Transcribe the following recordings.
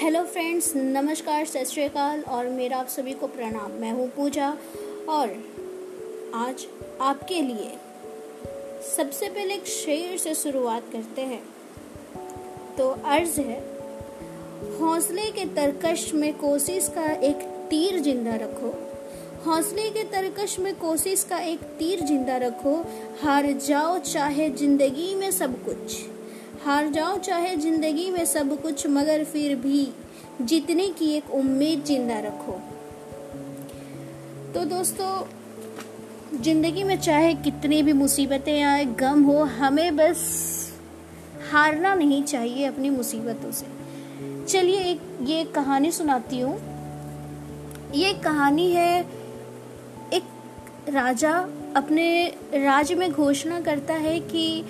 Hello friends नमस्कार, सत श्रीकाल और मेरा आप सभी को प्रणाम। मैं हूँ पूजा और आज आपके लिए सबसे पहले एक शेर से शुरुआत करते हैं। तो अर्ज़ है, हौसले के तरकश में कोशिश का एक तीर ज़िंदा रखो। हौसले के तरकश में कोशिश का एक तीर ज़िंदा रखो। हार जाओ चाहे ज़िंदगी में सब कुछ। हार जाओ चाहे ज़िंदगी में सब कुछ, मगर फिर भी जीतने की एक उम्मीद ज़िंदा रखो। तो दोस्तों, ज़िंदगी में चाहे कितनी भी मुसीबतें आए, गम हो, हमें बस हारना नहीं चाहिए अपनी मुसीबतों से। चलिए एक, ये कहानी सुनाती हूँ। ये कहानी है, एक राजा अपने राज्य में घोषणा करता है कि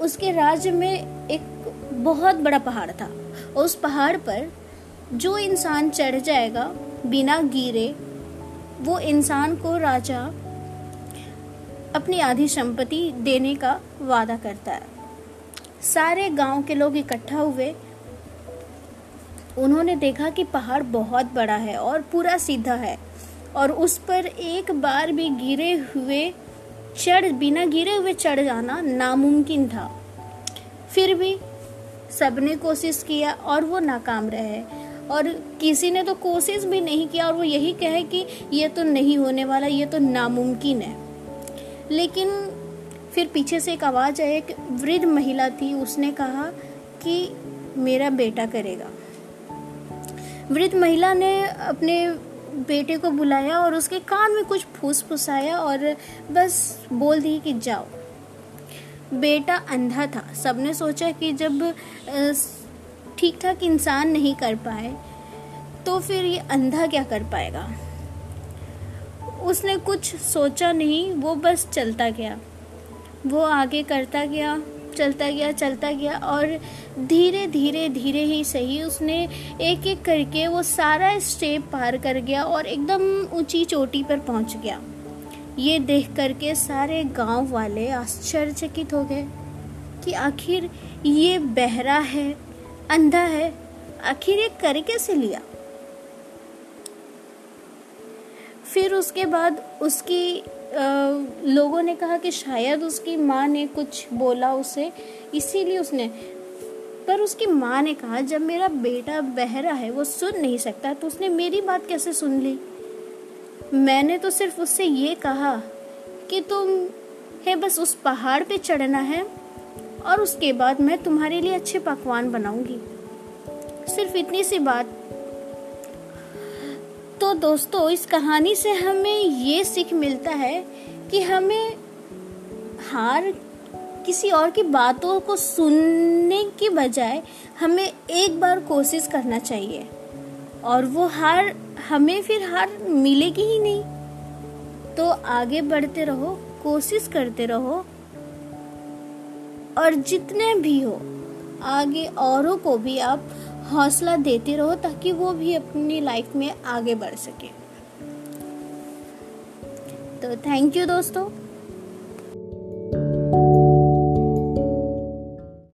उसके राज्य में एक बहुत बड़ा पहाड़ था। और उस पहाड़ पर जो इंसान चढ़ जाएगा बिना गिरे, वो इंसान को राजा अपनी आधी संपत्ति देने का वादा करता है। सारे गाँव के लोग इकट्ठा हुए। उन्होंने देखा कि पहाड़ बहुत बड़ा है और पूरा सीधा है और उस पर एक बार भी गिरे हुए चढ़, बिना गिरे हुए चढ़ जाना नामुमकिन था। फिर भी सबने कोशिश किया और वो नाकाम रहे। और किसी ने तो कोशिश भी नहीं किया और वो यही कहे कि ये तो नहीं होने वाला, ये तो नामुमकिन है। लेकिन फिर पीछे से एक आवाज़ आई, एक वृद्ध महिला थी, उसने कहा कि मेरा बेटा करेगा। वृद्ध महिला ने अपने बेटे को बुलाया और उसके कान में कुछ फूस फुसाया और बस बोल दी कि जाओ। बेटा अंधा था। सबने सोचा कि जब ठीक ठाक इंसान नहीं कर पाए तो फिर ये अंधा क्या कर पाएगा? उसने कुछ सोचा नहीं, वो बस चलता गया। वो आगे करता गया। चलता गया चलता गया और धीरे धीरे धीरे ही सही उसने एक एक करके वो सारा स्टेप पार कर गया और एकदम ऊँची चोटी पर पहुँच गया। ये देख करके सारे गाँव वाले आश्चर्यचकित हो गए कि आखिर ये बहरा है, अंधा है, आखिर ये कर कैसे लिया? फिर उसके बाद उसकी लोगों ने कहा कि शायद उसकी माँ ने कुछ बोला उसे, इसीलिए उसने, पर उसकी माँ ने कहा, जब मेरा बेटा बहरा है, वो सुन नहीं सकता तो उसने मेरी बात कैसे सुन ली? मैंने तो सिर्फ़ उससे ये कहा कि तुम, है बस उस पहाड़ पे चढ़ना है, और उसके बाद मैं तुम्हारे लिए अच्छे पकवान बनाऊँगी। सिर्फ़ इतनी सी बात तो दोस्तों, इस कहानी से हमें ये सीख मिलता है कि हमें हार किसी और की बातों को सुनने की बजाय हमें एक बार कोशिश करना चाहिए। और वो हार हमें फिर हार मिलेगी ही नहीं। तो आगे बढ़ते रहो, कोशिश करते रहो, और जितने भी हो, आगे औरों को भी आप हौसला देते रहो ताकि वो भी अपनी लाइफ में आगे बढ़ सके। तो थैंक यू दोस्तों।